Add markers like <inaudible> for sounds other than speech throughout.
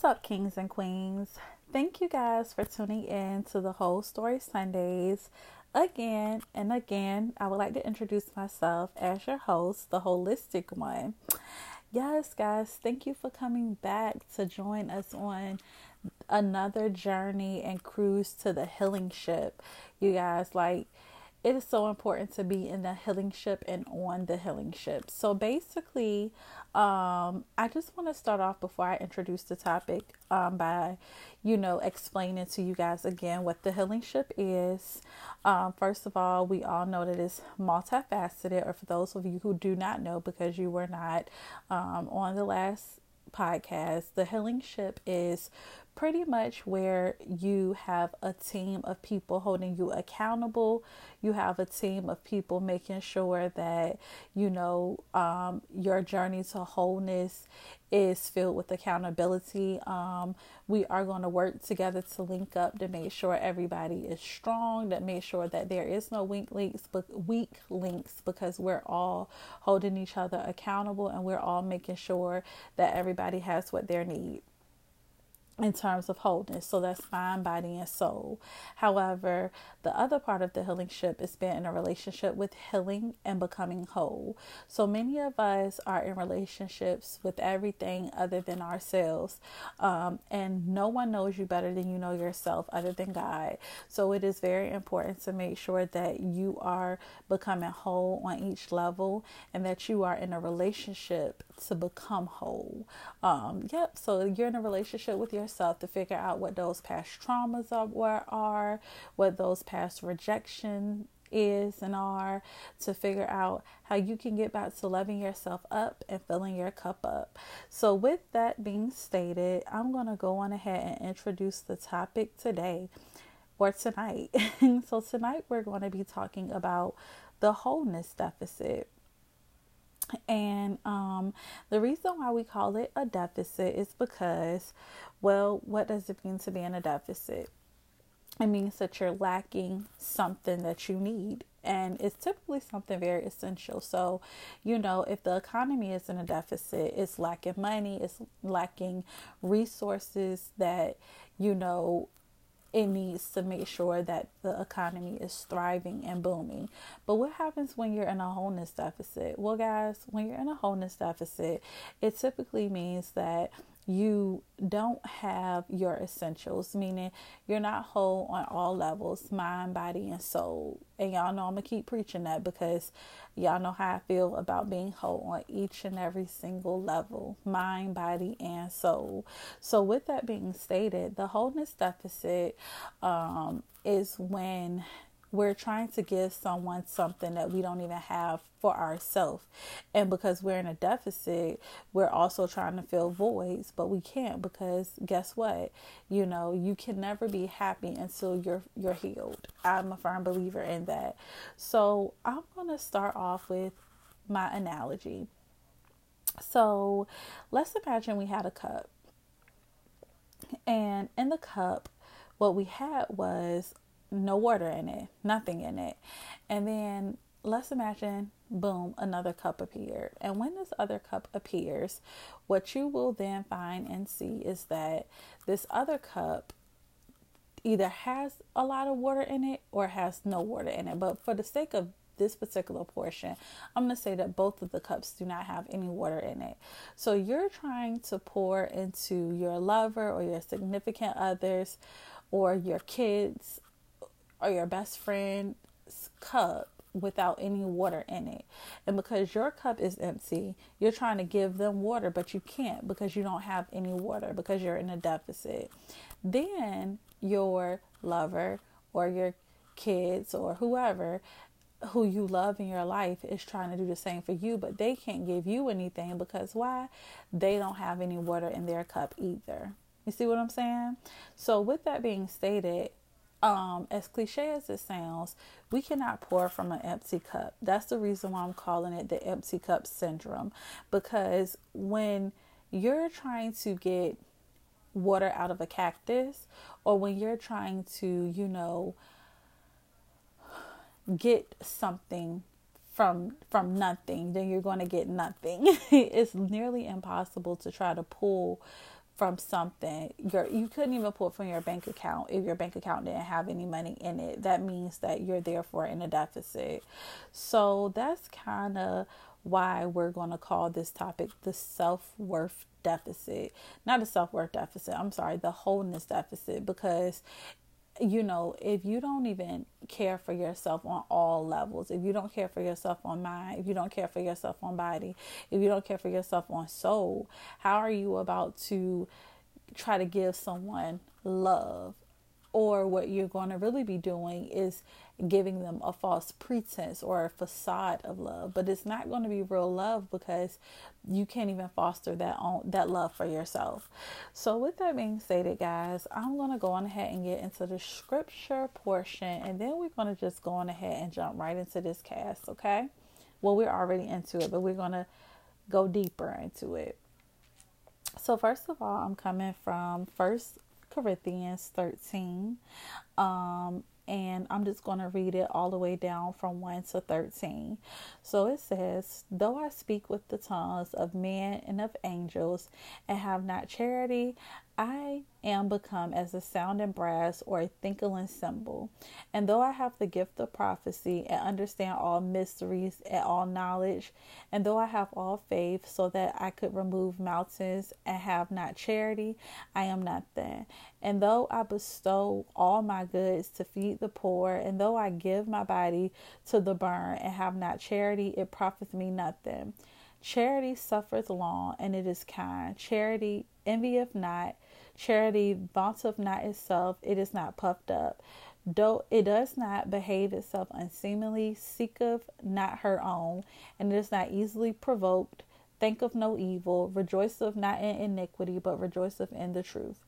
What's up, kings and queens? Thank you guys for tuning in to the Whole Story Sundays. Again and again, I would like to introduce myself as your host, the Wholistic one. Yes, guys, thank you for coming back to join us on another journey and cruise to the healing ship. You guys, like, it is so important to be in the healing ship and on the healing ship. So basically, um, I just want to start off before I introduce the topic um, by, you know, explaining to you guys again what the healing ship is. Um, first of all, we all know that it's multifaceted, or for those of you who do not know because you were not um, on the last podcast, the healing ship is pretty much where you have a team of people holding you accountable. You have a team of people making sure that, you know, um, your journey to wholeness is filled with accountability. Um, we are going to work together to link up to make sure everybody is strong, to make sure that there is no weak links, but weak links because we're all holding each other accountable and we're all making sure that everybody has what they need in terms of wholeness. So that's mind, body, and soul. However, the other part of the healing ship is being in a relationship with healing and becoming whole. So many of us are in relationships with everything other than ourselves. Um, and no one knows you better than you know yourself other than God. So it is very important to make sure that you are becoming whole on each level and that you are in a relationship to become whole. Um, yep. So you're in a relationship with yourself to figure out what those past traumas are, are what those past rejection is and are to figure out how you can get back to loving yourself up and filling your cup up. So, with that being stated, I'm going to go on ahead and introduce the topic today or tonight. <laughs> so, tonight we're going to be talking about the wholeness deficit. And um, the reason why we call it a deficit is because, well, what does it mean to be in a deficit? It means that you're lacking something that you need. And it's typically something very essential. So, you know, if the economy is in a deficit, it's lacking money, it's lacking resources that, you know, it needs to make sure that the economy is thriving and booming. But what happens when you're in a wholeness deficit? Well, guys, when you're in a wholeness deficit, it typically means that you don't have your essentials, meaning you're not whole on all levels mind, body, and soul. And y'all know I'm going to keep preaching that because y'all know how I feel about being whole on each and every single level mind, body, and soul. So, with that being stated, the wholeness deficit um, is when we're trying to give someone something that we don't even have for ourselves. And because we're in a deficit, we're also trying to fill voids, but we can't because guess what? You know, you can never be happy until you're you're healed. I'm a firm believer in that. So, I'm going to start off with my analogy. So, let's imagine we had a cup. And in the cup, what we had was no water in it, nothing in it. And then let's imagine, boom, another cup appeared. And when this other cup appears, what you will then find and see is that this other cup either has a lot of water in it or has no water in it. But for the sake of this particular portion, I'm going to say that both of the cups do not have any water in it. So you're trying to pour into your lover or your significant others or your kids or your best friend's cup without any water in it. And because your cup is empty, you're trying to give them water, but you can't because you don't have any water because you're in a deficit. Then your lover or your kids or whoever who you love in your life is trying to do the same for you, but they can't give you anything because why? They don't have any water in their cup either. You see what I'm saying? So, with that being stated, um, as cliche as it sounds, we cannot pour from an empty cup. That's the reason why I'm calling it the empty cup syndrome. Because when you're trying to get water out of a cactus, or when you're trying to, you know, get something from from nothing, then you're going to get nothing. <laughs> it's nearly impossible to try to pull from something. Your you couldn't even pull from your bank account if your bank account didn't have any money in it. That means that you're therefore in a deficit. So that's kind of why we're going to call this topic the self worth deficit. Not a self worth deficit, I'm sorry, the wholeness deficit, because you know, if you don't even care for yourself on all levels, if you don't care for yourself on mind, if you don't care for yourself on body, if you don't care for yourself on soul, how are you about to try to give someone love or what you're going to really be doing is giving them a false pretense or a facade of love. But it's not going to be real love because you can't even foster that on that love for yourself. So with that being stated guys i'm going to go on ahead and get into the scripture portion and then we're going to just go on ahead and jump right into this cast okay? Well we're already into it but we're going to go deeper into it. So first of all i'm coming from first Corinthians 13. Um, and I'm just going to read it all the way down from 1 to 13. So it says, Though I speak with the tongues of men and of angels and have not charity, I am become as a sounding brass or a tinkling cymbal. And though I have the gift of prophecy and understand all mysteries and all knowledge, and though I have all faith so that I could remove mountains and have not charity, I am not nothing. And though I bestow all my goods to feed the poor, and though I give my body to the burn and have not charity, it profits me nothing. Charity suffereth long, and it is kind. Charity envieth not Charity vaunteth not itself, it is not puffed up. Though it does not behave itself unseemly, seeketh not her own, and is not easily provoked, thinketh no evil, rejoiceth not in iniquity, but rejoiceth in the truth.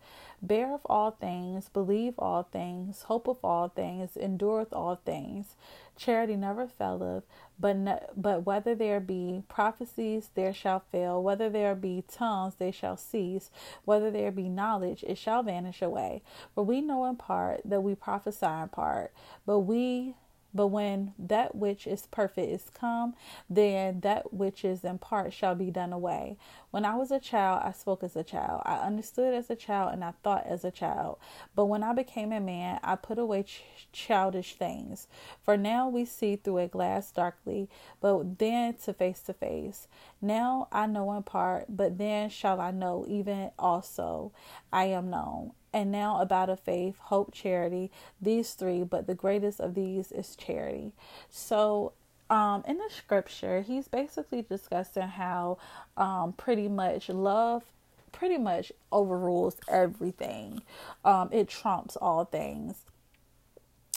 Bear of all things, believe all things, hope of all things, endureth all things. Charity never faileth, but but whether there be prophecies, there shall fail. Whether there be tongues, they shall cease. Whether there be knowledge, it shall vanish away. For we know in part that we prophesy in part, but we but when that which is perfect is come, then that which is in part shall be done away. When I was a child, I spoke as a child. I understood as a child and I thought as a child. But when I became a man, I put away ch- childish things. For now we see through a glass darkly, but then to face to face. Now I know in part, but then shall I know even also I am known. And now about a faith, hope, charity, these three, but the greatest of these is charity. So um, in the scripture, he's basically discussing how um, pretty much love pretty much overrules everything. Um, it trumps all things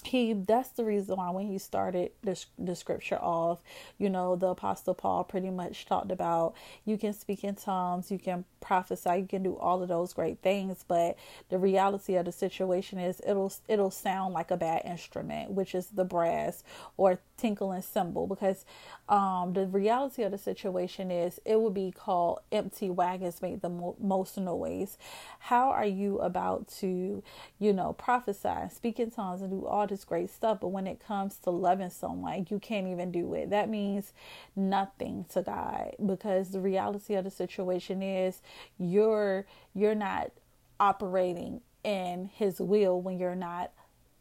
he that's the reason why when he started the, the scripture off you know the apostle paul pretty much talked about you can speak in tongues you can prophesy you can do all of those great things but the reality of the situation is it'll it'll sound like a bad instrument which is the brass or tinkling cymbal because um, the reality of the situation is it would be called empty wagons make the mo- most noise. How are you about to, you know, prophesy, and speak in tongues, and do all this great stuff? But when it comes to loving someone, you can't even do it. That means nothing to God because the reality of the situation is you're you're not operating in His will when you're not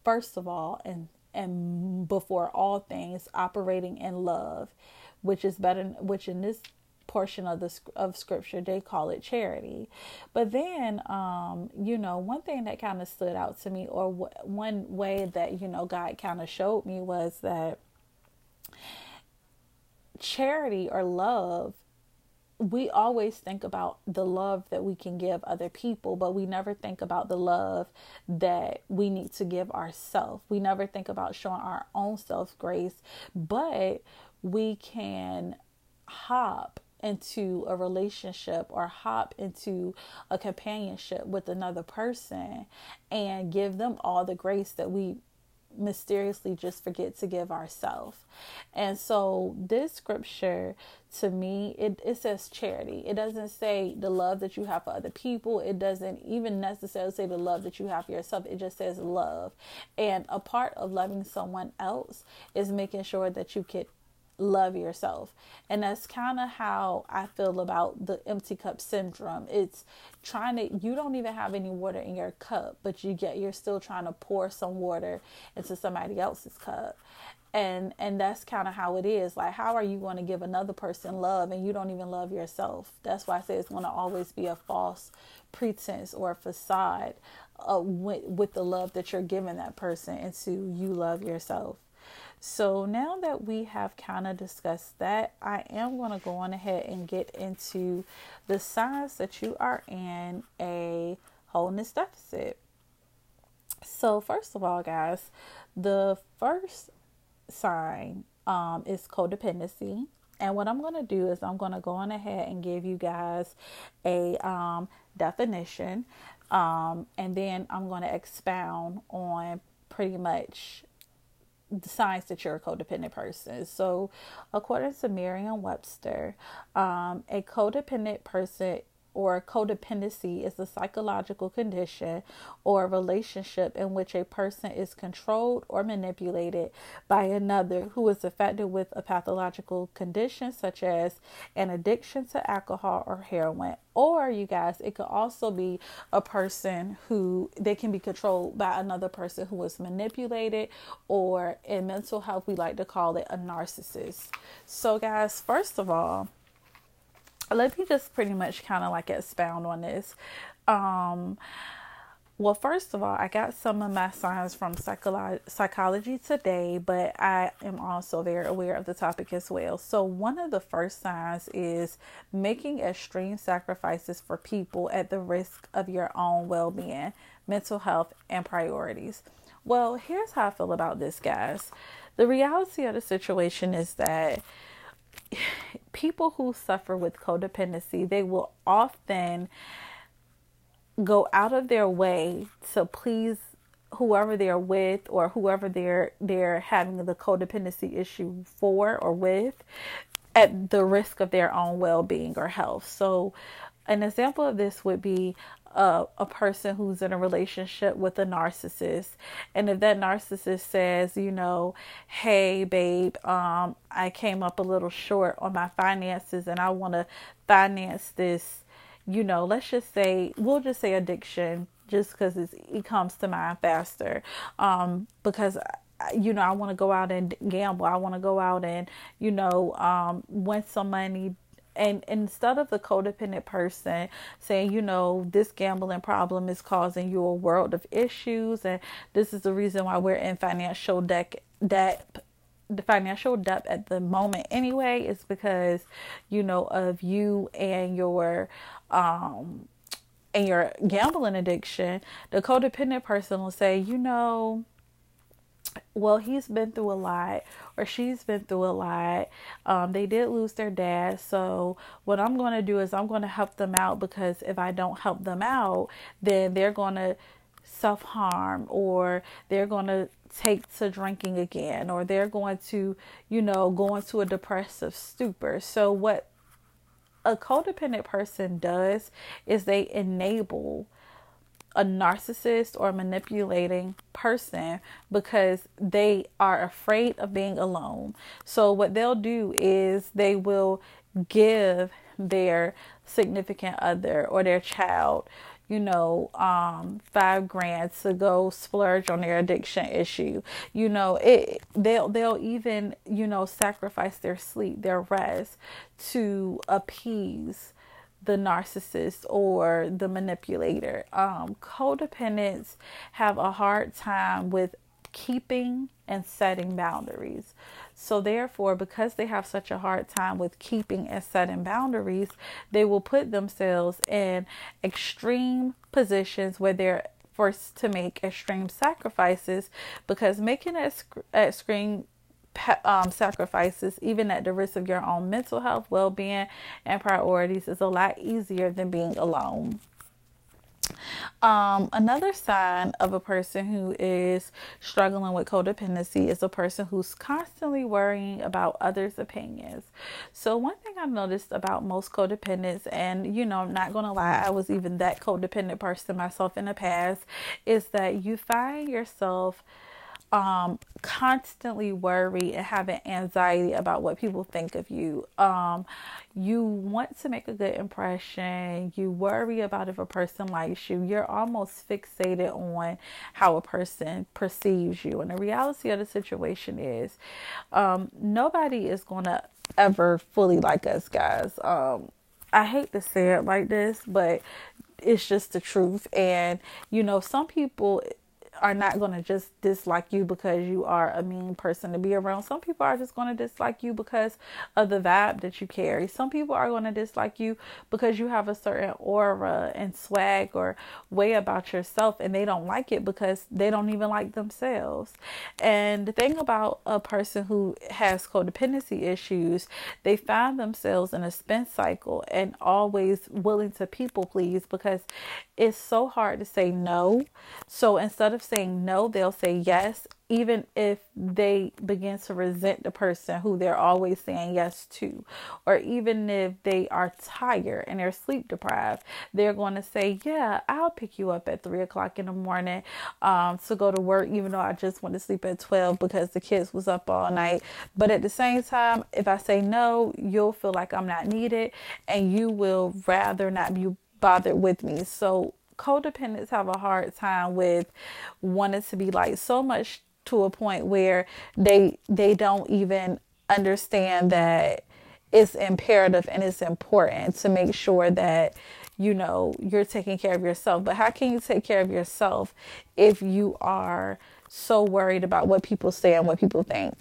first of all and and before all things operating in love which is better which in this portion of the of scripture they call it charity. But then um you know one thing that kind of stood out to me or w- one way that you know God kind of showed me was that charity or love we always think about the love that we can give other people, but we never think about the love that we need to give ourselves. We never think about showing our own self grace, but we can hop into a relationship or hop into a companionship with another person and give them all the grace that we mysteriously just forget to give ourselves. And so this scripture to me it, it says charity. It doesn't say the love that you have for other people. It doesn't even necessarily say the love that you have for yourself. It just says love. And a part of loving someone else is making sure that you could love yourself. And that's kind of how I feel about the empty cup syndrome. It's trying to you don't even have any water in your cup, but you get you're still trying to pour some water into somebody else's cup. And and that's kind of how it is. Like how are you going to give another person love and you don't even love yourself? That's why I say it's going to always be a false pretense or a facade uh, with, with the love that you're giving that person until you love yourself. So now that we have kind of discussed that, I am going to go on ahead and get into the signs that you are in a wholeness deficit. So, first of all, guys, the first sign um, is codependency. And what I'm going to do is I'm going to go on ahead and give you guys a um, definition. Um, and then I'm going to expound on pretty much the signs that you're a codependent person. So, according to Merriam Webster, um, a codependent person or codependency is a psychological condition or relationship in which a person is controlled or manipulated by another who is affected with a pathological condition such as an addiction to alcohol or heroin. Or you guys it could also be a person who they can be controlled by another person who is manipulated or in mental health we like to call it a narcissist. So guys first of all let me just pretty much kind of like expound on this. Um, well, first of all, I got some of my signs from Psycholo- Psychology Today, but I am also very aware of the topic as well. So, one of the first signs is making extreme sacrifices for people at the risk of your own well being, mental health, and priorities. Well, here's how I feel about this, guys. The reality of the situation is that people who suffer with codependency, they will often go out of their way to please whoever they're with or whoever they're they're having the codependency issue for or with at the risk of their own well-being or health. So an example of this would be a, a person who's in a relationship with a narcissist and if that narcissist says you know hey babe um i came up a little short on my finances and i want to finance this you know let's just say we'll just say addiction just because it comes to mind faster um because you know, I want to go out and gamble. I want to go out and, you know, um, win some money, and instead of the codependent person saying, you know, this gambling problem is causing you a world of issues, and this is the reason why we're in financial debt, debt the financial debt at the moment anyway is because you know of you and your um and your gambling addiction the codependent person will say you know well, he's been through a lot, or she's been through a lot. Um, they did lose their dad. So, what I'm going to do is I'm going to help them out because if I don't help them out, then they're going to self harm or they're going to take to drinking again or they're going to, you know, go into a depressive stupor. So, what a codependent person does is they enable a narcissist or manipulating person because they are afraid of being alone. So, what they'll do is they will give their significant other or their child you know, um, five grand to go splurge on their addiction issue. You know, it they'll they'll even, you know, sacrifice their sleep, their rest to appease the narcissist or the manipulator. Um, codependents have a hard time with keeping and setting boundaries. So, therefore, because they have such a hard time with keeping and setting boundaries, they will put themselves in extreme positions where they're forced to make extreme sacrifices because making extreme um, sacrifices, even at the risk of your own mental health, well being, and priorities, is a lot easier than being alone. Um, another sign of a person who is struggling with codependency is a person who's constantly worrying about others' opinions. So, one thing I've noticed about most codependents, and you know, I'm not gonna lie, I was even that codependent person myself in the past, is that you find yourself um, constantly worry and having anxiety about what people think of you. Um, you want to make a good impression. You worry about if a person likes you. You're almost fixated on how a person perceives you. And the reality of the situation is, um, nobody is going to ever fully like us, guys. Um, I hate to say it like this, but it's just the truth. And, you know, some people are not going to just dislike you because you are a mean person to be around. Some people are just going to dislike you because of the vibe that you carry. Some people are going to dislike you because you have a certain aura and swag or way about yourself and they don't like it because they don't even like themselves. And the thing about a person who has codependency issues, they find themselves in a spin cycle and always willing to people please because it's so hard to say no. So instead of saying no, they'll say yes, even if they begin to resent the person who they're always saying yes to, or even if they are tired and they're sleep deprived, they're going to say, Yeah, I'll pick you up at three o'clock in the morning um, to go to work, even though I just went to sleep at 12 because the kids was up all night. But at the same time, if I say no, you'll feel like I'm not needed and you will rather not be bothered with me. So codependents have a hard time with wanting to be like so much to a point where they they don't even understand that it's imperative and it's important to make sure that you know you're taking care of yourself. But how can you take care of yourself if you are so worried about what people say and what people think?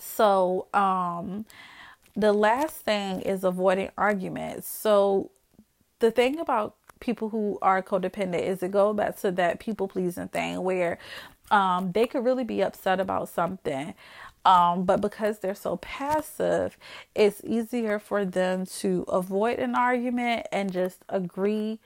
So um the last thing is avoiding arguments. So the thing about people who are codependent is it go back to that people pleasing thing where um, they could really be upset about something. Um, but because they're so passive, it's easier for them to avoid an argument and just agree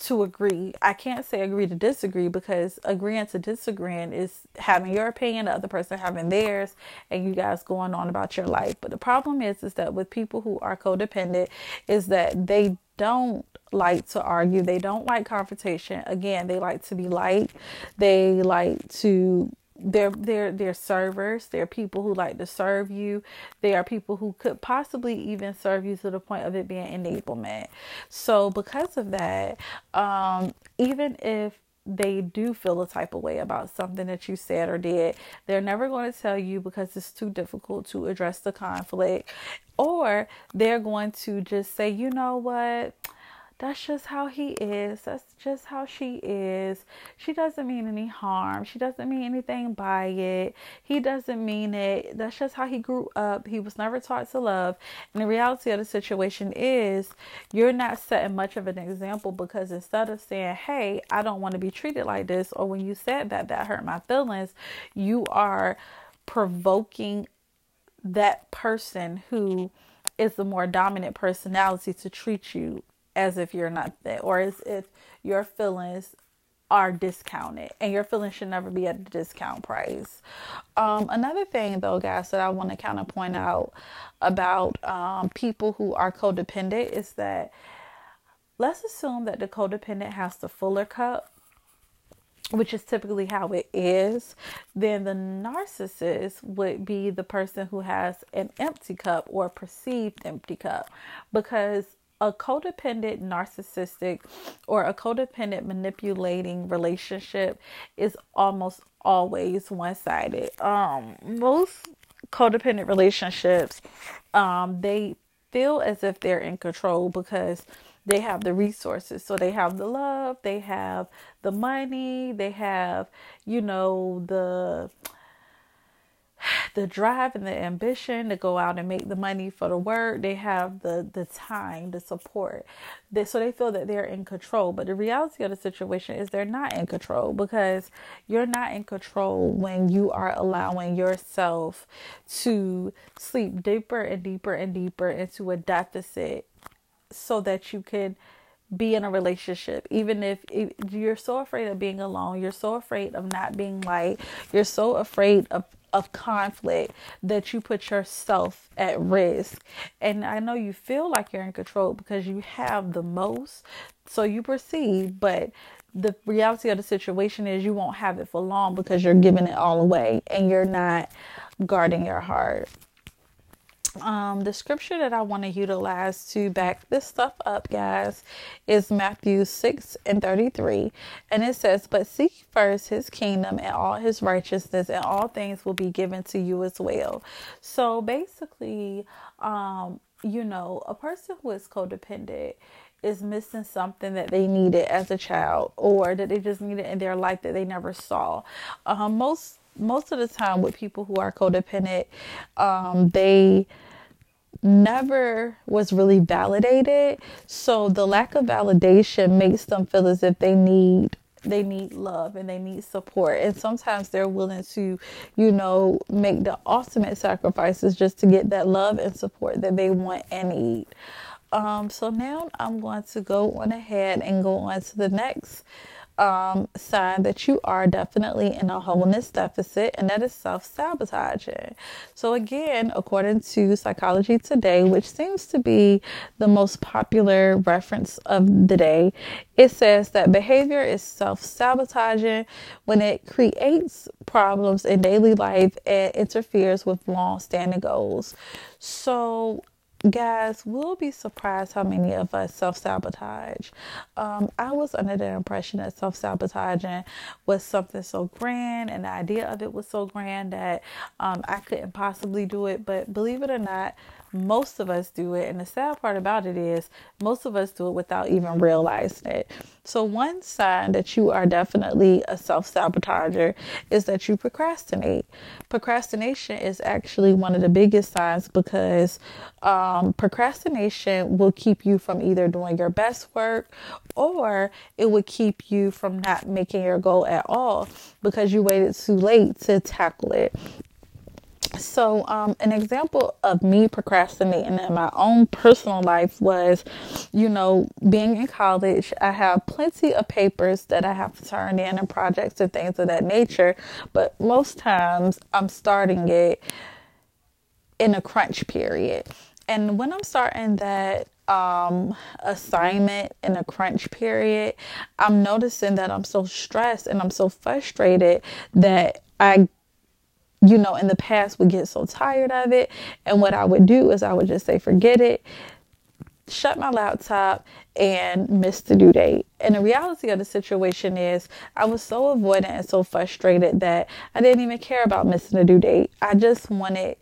to agree. I can't say agree to disagree because agreeing to disagreeing is having your opinion, the other person having theirs, and you guys going on about your life. But the problem is, is that with people who are codependent, is that they don't like to argue. They don't like confrontation. Again, they like to be light. They like to they're they're they're servers. They're people who like to serve you. They are people who could possibly even serve you to the point of it being enablement. So because of that um, even if they do feel a type of way about something that you said or did, they're never going to tell you because it's too difficult to address the conflict, or they're going to just say, you know what? That's just how he is. That's just how she is. She doesn't mean any harm. She doesn't mean anything by it. He doesn't mean it. That's just how he grew up. He was never taught to love. And the reality of the situation is you're not setting much of an example because instead of saying, hey, I don't want to be treated like this, or when you said that, that hurt my feelings, you are provoking that person who is the more dominant personality to treat you as if you're not there or as if your feelings are discounted and your feelings should never be at a discount price. Um, another thing, though, guys, that I want to kind of point out about um, people who are codependent is that let's assume that the codependent has the fuller cup. Which is typically how it is, then the narcissist would be the person who has an empty cup or perceived empty cup because a codependent narcissistic or a codependent manipulating relationship is almost always one-sided. Um most codependent relationships um they feel as if they're in control because they have the resources. So they have the love they have the money they have you know the the drive and the ambition to go out and make the money for the work. They have the the time, the support. They, so they feel that they're in control. But the reality of the situation is they're not in control because you're not in control when you are allowing yourself to sleep deeper and deeper and deeper into a deficit so that you can be in a relationship even if, you're so afraid of being alone you're so afraid of not being liked you're so afraid of of conflict that you put yourself at risk. And i know you feel like you're in control because you have the most so you perceive but the reality of the situation is you won't have it for long because you're giving it all away and you're not guarding your heart um, the scripture that I want to utilize to back this stuff up, guys, is Matthew 6 and 33. And it says, But seek first his kingdom and all his righteousness, and all things will be given to you as well. So basically, um, you know, a person who is codependent is missing something that they needed as a child or that they just needed in their life that they never saw. Um, most most of the time with people who are codependent, um, they never was really validated. So the lack of validation makes them feel as if they need they need love and they need support and sometimes they're willing to you know make the ultimate sacrifices just to get that love and support that they want and need um, so now i'm going to go on ahead and go on to the next um, sign that you are definitely in a wholeness deficit, and that is self sabotaging. So, again, according to Psychology Today, which seems to be the most popular reference of the day, it says that behavior is self sabotaging when it creates problems in daily life and interferes with long standing goals. So, guys, we'll be surprised how many of us self sabotage. Um, I was under the impression that self sabotaging was something so grand, and the idea of it was so grand that um, I couldn't possibly do it. But believe it or not, most of us do it. And the sad part about it is, most of us do it without even realizing it. So, one sign that you are definitely a self sabotager is that you procrastinate. Procrastination is actually one of the biggest signs because um, procrastination will keep you from either doing your best work or it would keep you from not making your goal at all because you waited too late to tackle it. So, um, an example of me procrastinating in my own personal life was, you know, being in college. I have plenty of papers that I have to turn in and projects and things of that nature, but most times I'm starting it in a crunch period. And when I'm starting that um, assignment in a crunch period, I'm noticing that I'm so stressed and I'm so frustrated that I you know, in the past would get so tired of it. And what I would do is I would just say, forget it, shut my laptop, and miss the due date. And the reality of the situation is, I was so avoidant and so frustrated that I didn't even care about missing the due date. I just wanted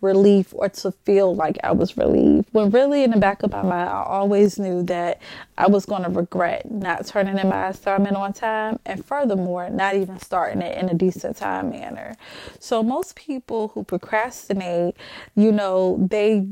relief or to feel like I was relieved. When really in the back of my mind, I always knew that I was going to regret not turning in my assignment on time and furthermore, not even starting it in a decent time manner. So most people who procrastinate, you know, they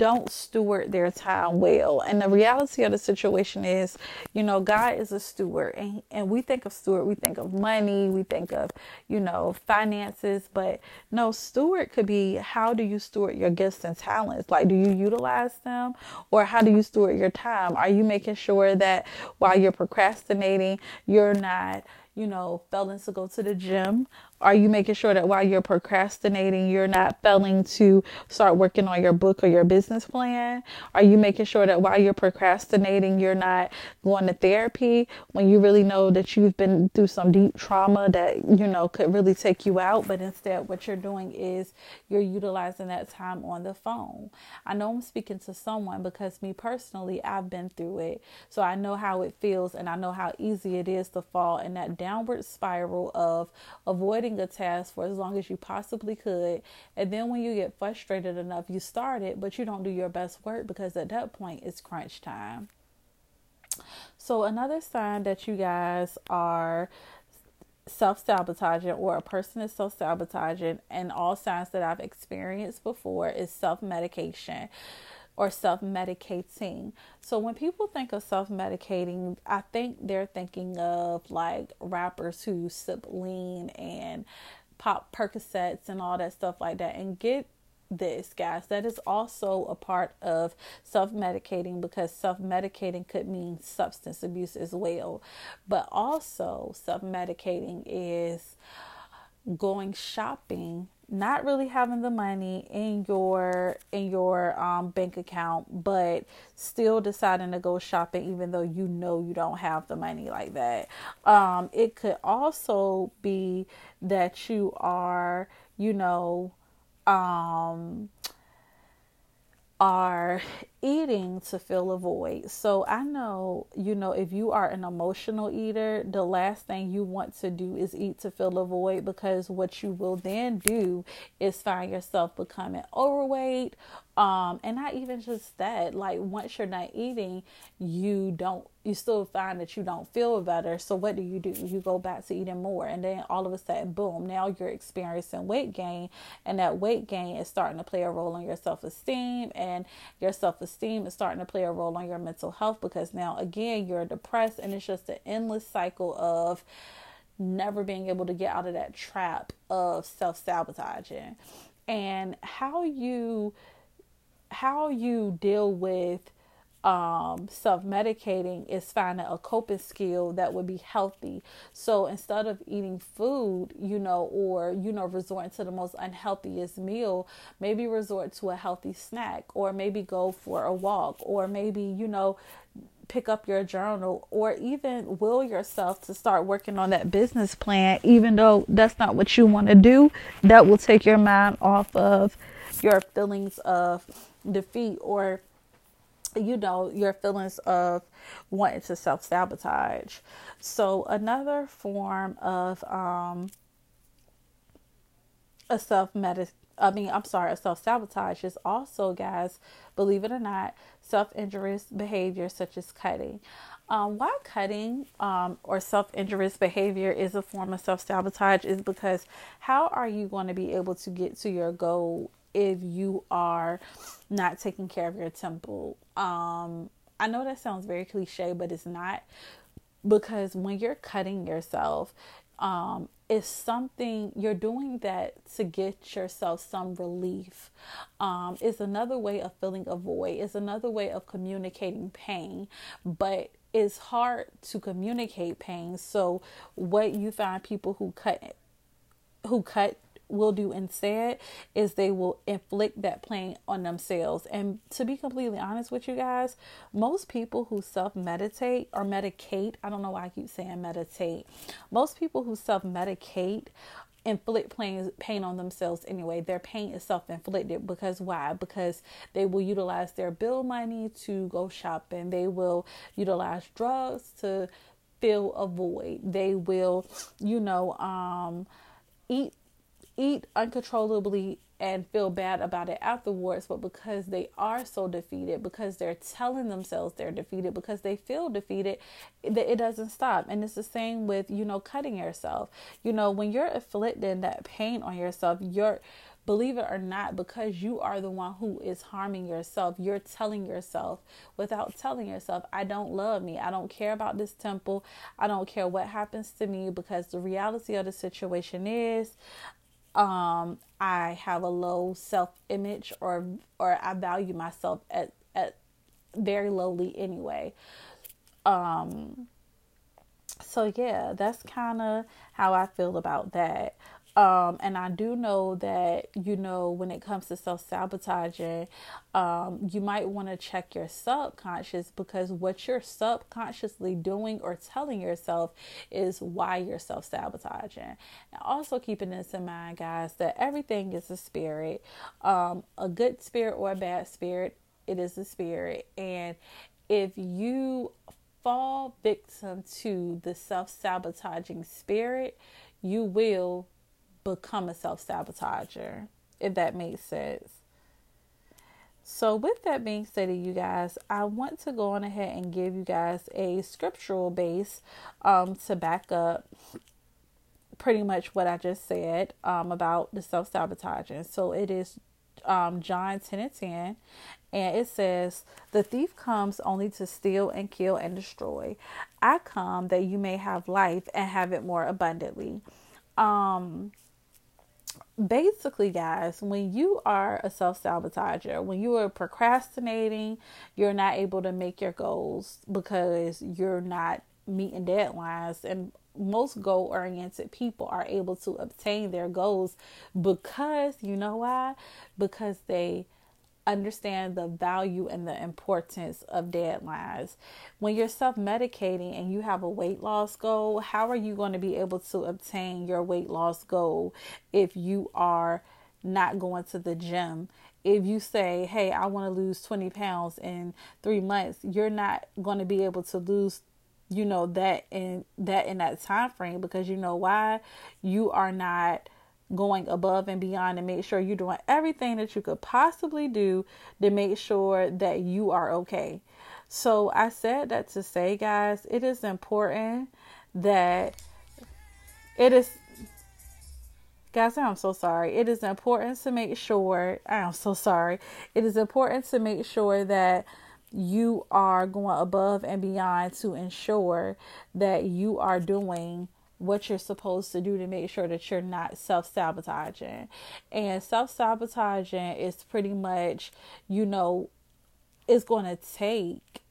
don't steward their time well. And the reality of the situation is, you know, God is a steward and, and we think of steward, we think of money, we think of, you know, finances, but no, steward could be how do you steward your gifts and talents? Like, do you utilize them or how do you steward your time? Are you making sure that while you're procrastinating, you're not, you know, failing to go to the gym? Are you making sure that while you're procrastinating, you're not failing to start working on your book or your business plan? Are you making sure that while you're procrastinating, you're not going to therapy when you really know that you've been through some deep trauma that, you know, could really take you out? But instead, what you're doing is you're utilizing that time on the phone. I know I'm speaking to someone because me personally, I've been through it. So I know how it feels and I know how easy it is to fall in that downward spiral of avoiding a task for as long as you possibly could. And then when you get frustrated enough, you start it, but you don't do your best work because at that point it's crunch time. So, another sign that you guys are self sabotaging or a person is self sabotaging, and all signs that I've experienced before is self medication or self medicating. So when people think of self medicating, I think they're thinking of like rappers who sip lean and pop Percocets and all that stuff like that. And get this, guys. That is also a part of self medicating because self medicating could mean substance abuse as well. But also, self medicating is going shopping not really having the money in your in your um, bank account but still deciding to go shopping even though you know you don't have the money like that. Um, it could also be that you are you know um, are eating to fill a void. So I know, you know, if you are an emotional eater, the last thing you want to do is eat to fill a void because what you will then do is find yourself becoming overweight. Um, and not even just that, like once you're not eating, you don't you still find that you don't feel better. So what do you do? You go back to eating more and then all of a sudden boom, now you're experiencing weight gain and that weight gain is starting to play a role on your self-esteem and your self-esteem is starting to play a role on your mental health because now again you're depressed and it's just an endless cycle of never being able to get out of that trap of self-sabotaging. And how you how you deal with um, self medicating is finding a coping skill that would be healthy. So instead of eating food, you know, or, you know, resorting to the most unhealthiest meal, maybe resort to a healthy snack, or maybe go for a walk, or maybe, you know, pick up your journal or even will yourself to start working on that business plan, even though that's not what you want to do. That will take your mind off of your feelings of defeat or you know your feelings of wanting to self sabotage. So another form of um, a self medicine. I mean, I'm sorry, self sabotage is also, guys, believe it or not, self injurious behavior such as cutting. Um, why cutting um, or self injurious behavior is a form of self sabotage is because how are you going to be able to get to your goal if you are not taking care of your temple. Um, I know that sounds very cliche, but it's not because when you're cutting yourself, um, it's something you're doing that to get yourself some relief. Um, it's another way of filling a void. It's another way of communicating pain, but it's hard to communicate pain. So, what you find people who cut who cut will do instead is they will inflict that pain on themselves. And to be completely honest with you guys, most people who self meditate or medicate, I don't know why I keep saying meditate, most people who self medicate inflict pain, pain on themselves anyway. Their pain is self inflicted because why? Because they will utilize their bill money to go shopping, they will utilize drugs to fill a void, they will, you know, um, eat eat uncontrollably and feel bad about it afterwards, but because they are so defeated, because they're telling themselves they're defeated, because they feel defeated, that it doesn't stop. And it's the same with, you know, cutting yourself. You know, when you're inflicting that pain on yourself, you're believe it or not, because you are the one who is harming yourself, you're telling yourself without telling yourself, I don't love me. I don't care about this temple. I don't care what happens to me because the reality of the situation is um, I have a low self image or or I value myself at at very lowly anyway. Um, so yeah, that's kind of how I feel about that. Um, and I do know that, you know, when it comes to self sabotaging, um, you might want to check your subconscious because what you're subconsciously doing or telling yourself is why you're self sabotaging. And also keeping this in mind, guys, that everything is a spirit. Um, a good spirit or a bad spirit, it is a spirit. And if you fall victim to the self sabotaging spirit, you will become a self sabotager, if that makes sense. So, with that being said, you guys, I want to go on ahead and give you guys a scriptural base um, to back up pretty much what I just said um, about the self sabotaging. So, it is um, John 10 and 10, and it says, The thief comes only to steal and kill and destroy. I come that you may have life and have it more abundantly. Um, basically, guys, when you are a self sabotager, when you are procrastinating, you're not able to make your goals because you're not meeting deadlines. And most goal oriented people are able to obtain their goals because you know why? Because they understand the value and the importance of deadlines. When you're self medicating and you have a weight loss goal, how are you going to be able to obtain your weight loss goal if you are not going to the gym? If you say, Hey, I want to lose 20 pounds in three months, you're not going to be able to lose you know that in that in that time frame because you know why you are not going above and beyond and make sure you're doing everything that you could possibly do to make sure that you are okay. So I said that to say, guys, it is important that it is Guys, I'm so sorry. It is important to make sure, I'm so sorry. It is important to make sure that you are going above and beyond to ensure that you are doing what you're supposed to do to make sure that you're not self sabotaging. And self sabotaging is pretty much, you know, it's going to take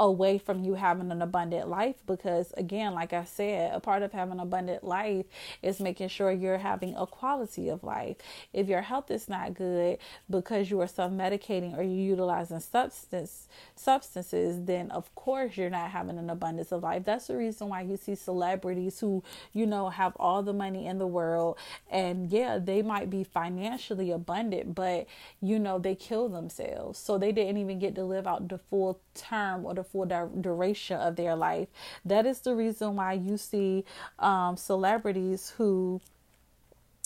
away from you having an abundant life because again like i said a part of having an abundant life is making sure you're having a quality of life. If your health is not good because you are self-medicating or you're utilizing substance substances then of course you're not having an abundance of life. That's the reason why you see celebrities who you know have all the money in the world and yeah they might be financially abundant but you know they kill themselves. So they didn't even get to live out the full term or the full duration of their life. That is the reason why you see um, celebrities who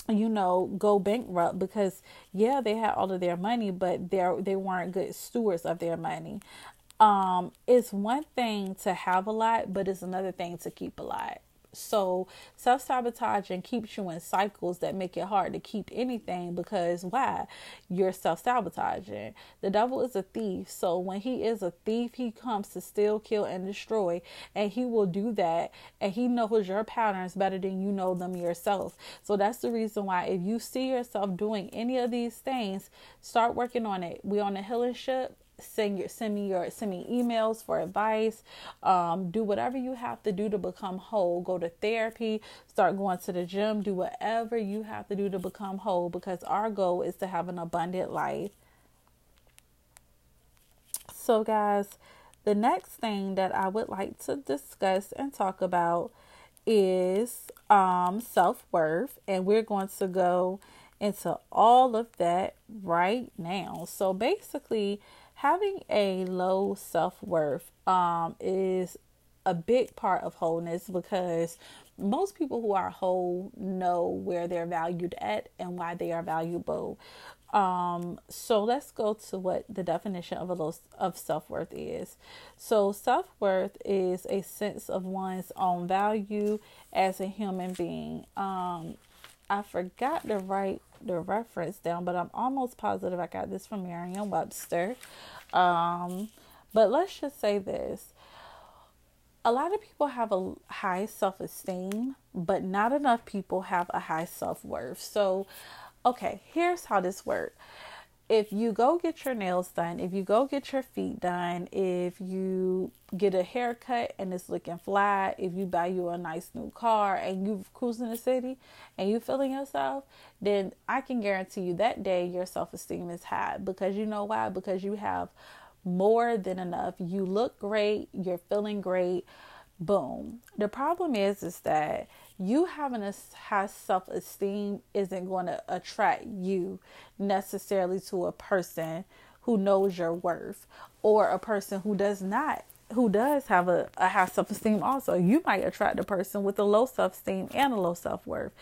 you know go bankrupt because yeah they had all of their money but they they weren't good stewards of their money um it's one thing to have a lot but it's another thing to keep a lot so self sabotaging keeps you in cycles that make it hard to keep anything because why? You're self sabotaging. The devil is a thief. So when he is a thief, he comes to steal, kill, and destroy. And he will do that. And he knows your patterns better than you know them yourself. So that's the reason why if you see yourself doing any of these things, start working on it. We on the healing ship send your send me your send me emails for advice. Um, do whatever you have to do to become whole. Go to therapy. Start going to the gym. Do whatever you have to do to become whole because our goal is to have an abundant life. So guys the next thing that i would like to discuss and talk about is um, self-worth. And we're going to go into all of that right now. So basically having a low self worth um, is a big part of wholeness because most people who are whole know where they're valued at and why they are valuable. Um, so let's go to what the definition of a low of self worth is. So self worth is a sense of one's own value as a human being. Um, I forgot to write the reference down, but I'm almost positive I got this from Merriam Webster. Um, but let's just say this a lot of people have a high self esteem, but not enough people have a high self worth. So, okay, here's how this works if you go get your nails done, if you go get your feet done, if you get a haircut and it's looking flat, if you buy you a nice new car and you cruising the city and you feeling yourself, then I can guarantee you that day your self esteem is high because you know why? Because you have more than enough. You look great, you're feeling great. Boom. The problem is is that you having a high self esteem isn't going to attract you necessarily to a person who knows your worth or a person who does not who does have a, a high self esteem also. You might attract a person with a low self esteem and a low self worth.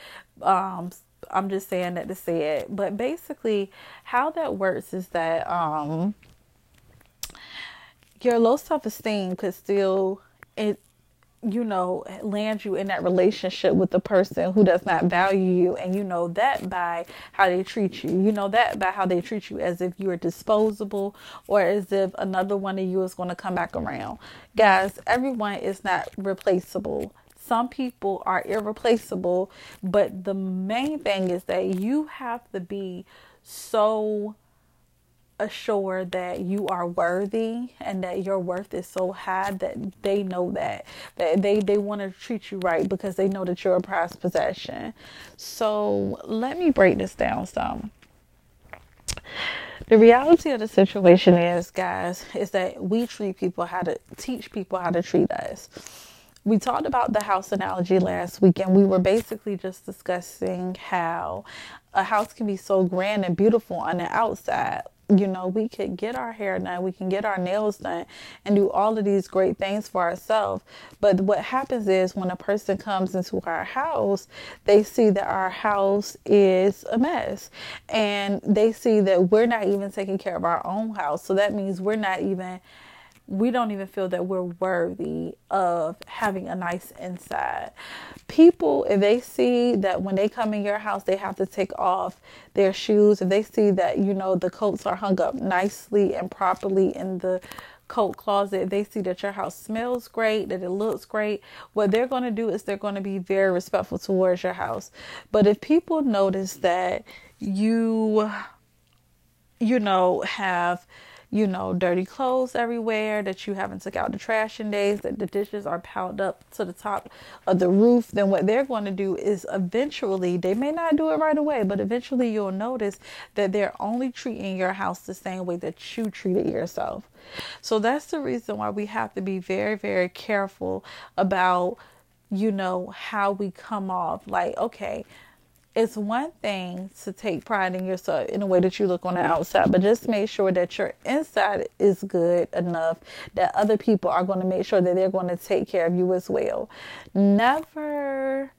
Um, I'm just saying that to say it. But basically how that works is that um your low self esteem could still it you know, land you in that relationship with the person who does not value you. And you know that by how they treat you. You know that by how they treat you as if you are disposable or as if another one of you is going to come back around. Guys, everyone is not replaceable Some people are irreplaceable, but the main thing is that you have to be so assured that you are worthy and that your worth is so high that they know that that they they want to treat you right because they know that you're a prized possession. So let me break this down some. The reality of the situation is, guys, is that we treat people how to teach people how to treat us. We talked about the house analogy last week, and we were basically just discussing how a house can be so grand and beautiful on the outside, you know, we could get our hair done, we can get our nails done, and do all of these great things for ourselves. But what happens is when a person comes into our house, they see that our house is a mess, and they see that we're not even taking care of our own house. So that means we're not even we don't even feel that we're worthy of having a nice inside. People, if they see that when they come in your house, they have to take off their shoes, if they see that, you know, the coats are hung up nicely and properly in the coat closet, they see that your house smells great, that it looks great, what they're going to do is they're going to be very respectful towards your house. But if people notice that you, you know, have you know, dirty clothes everywhere, that you haven't took out the trash in days, that the dishes are piled up to the top of the roof, then what they're going to do is eventually, they may not do it right away, but eventually you'll notice that they're only treating your house the same way that you treated yourself. So that's the reason why we have to be very, very careful about, you know, how we come off. Like, okay, it's one thing to take pride in yourself in the way that you look on the outside, but just make sure that your inside is good enough that other people are going to make sure that they're going to take care of you as well. Never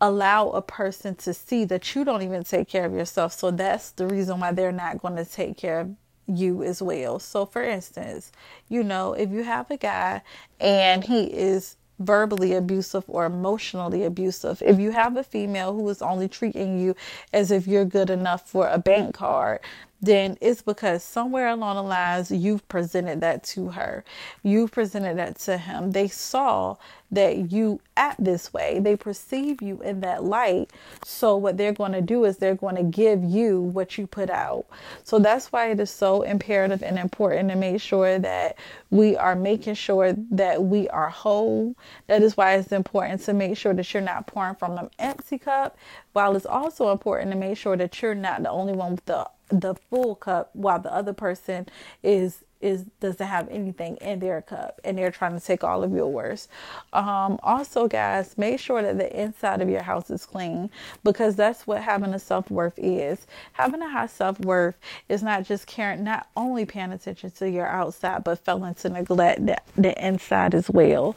allow a person to see that you don't even take care of yourself. So that's the reason why they're not going to take care of you as well. So, for instance, you know, if you have a guy and he is verbally abusive or emotionally abusive. If you have a female who is only treating you as if you're good enough for a bank card, then it's because somewhere along the lines you've presented that to her. You've presented that to him. They saw that you act this way. They perceive you in that light. So what they're going to do is they're going to give you what you put out. So that's why it is so imperative and important to make sure that we are making sure that we are whole. That is why it's important to make sure that you're not pouring from an empty cup, while it's also important to make sure that you're not the only one with the the full cup while the other person is is doesn't have anything in their cup and they're trying to take all of yours. Um, also, guys, make sure that the inside of your house is clean because that's what having a self worth is. Having a high self worth is not just caring, not only paying attention to your outside, but failing to neglect the, the inside as well.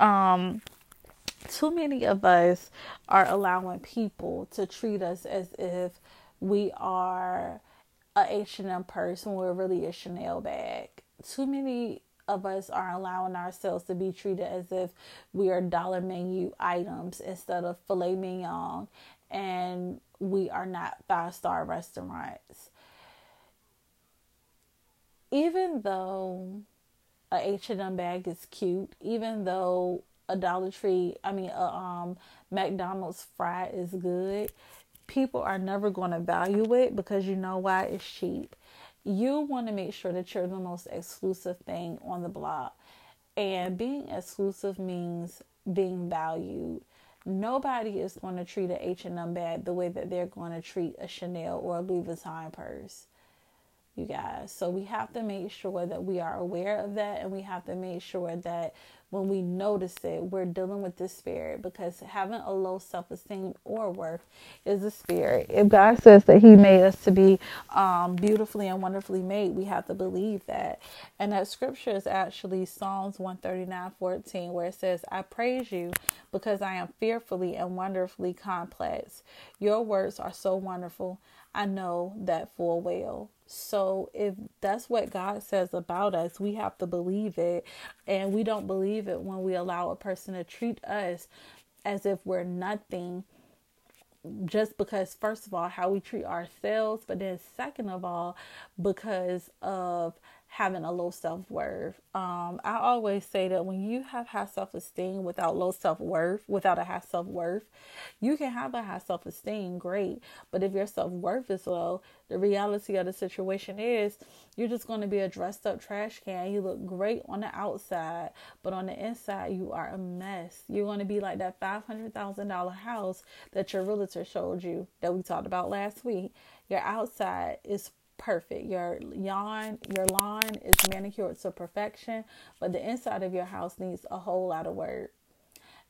Um, too many of us are allowing people to treat us as if we are a H&M purse when we're really a Chanel bag. Too many of us are allowing ourselves to be treated as if we are dollar menu items instead of filet mignon and we are not five star restaurants. Even though a H&M bag is cute, even though a Dollar Tree, I mean, a um, McDonald's fry is good, people are never going to value it because you know why it's cheap. You want to make sure that you're the most exclusive thing on the block. And being exclusive means being valued. Nobody is going to treat a H&M bag the way that they're going to treat a Chanel or a Louis Vuitton purse. You guys. So we have to make sure that we are aware of that and we have to make sure that when we notice it, we're dealing with this spirit because having a low self esteem or worth is a spirit. If God says that He made us to be um, beautifully and wonderfully made, we have to believe that. And that scripture is actually Psalms 139 14, where it says, I praise you because I am fearfully and wonderfully complex. Your words are so wonderful. I know that full well. So if that's what God says about us, we have to believe it. And we don't believe it when we allow a person to treat us as if we're nothing just because first of all how we treat ourselves but then second of all because of having a low self worth. Um, I always say that when you have high self esteem without low self worth, without a high self worth, you can have a high self esteem, great. But if your self worth is low, the reality of the situation is you're just going to be a dressed up trash can. You look great on the outside, but on the inside, you are a mess. You're going to be like that $500,000 house that your realtor showed you that we talked about last week. Your outside is perfect. Your lawn, your lawn is manicured to perfection, but the inside of your house needs a whole lot of work.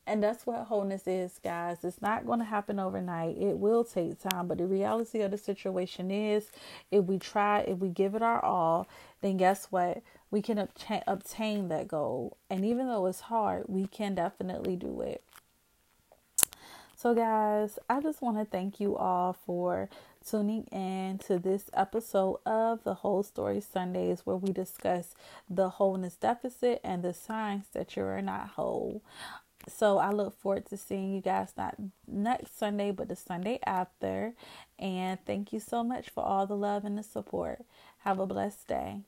And that's what wholeness is, guys. It's not going to happen overnight. It will take time, but the reality of the situation is if we try, if we give it our all, then guess what? We can obtain, obtain that goal. And even though it's hard, we can definitely do it. So, guys, I just want to thank you all for tuning in to this episode of the Whole Story Sundays, where we discuss the wholeness deficit and the signs that you are not whole. So, I look forward to seeing you guys not next Sunday, but the Sunday after. And thank you so much for all the love and the support. Have a blessed day.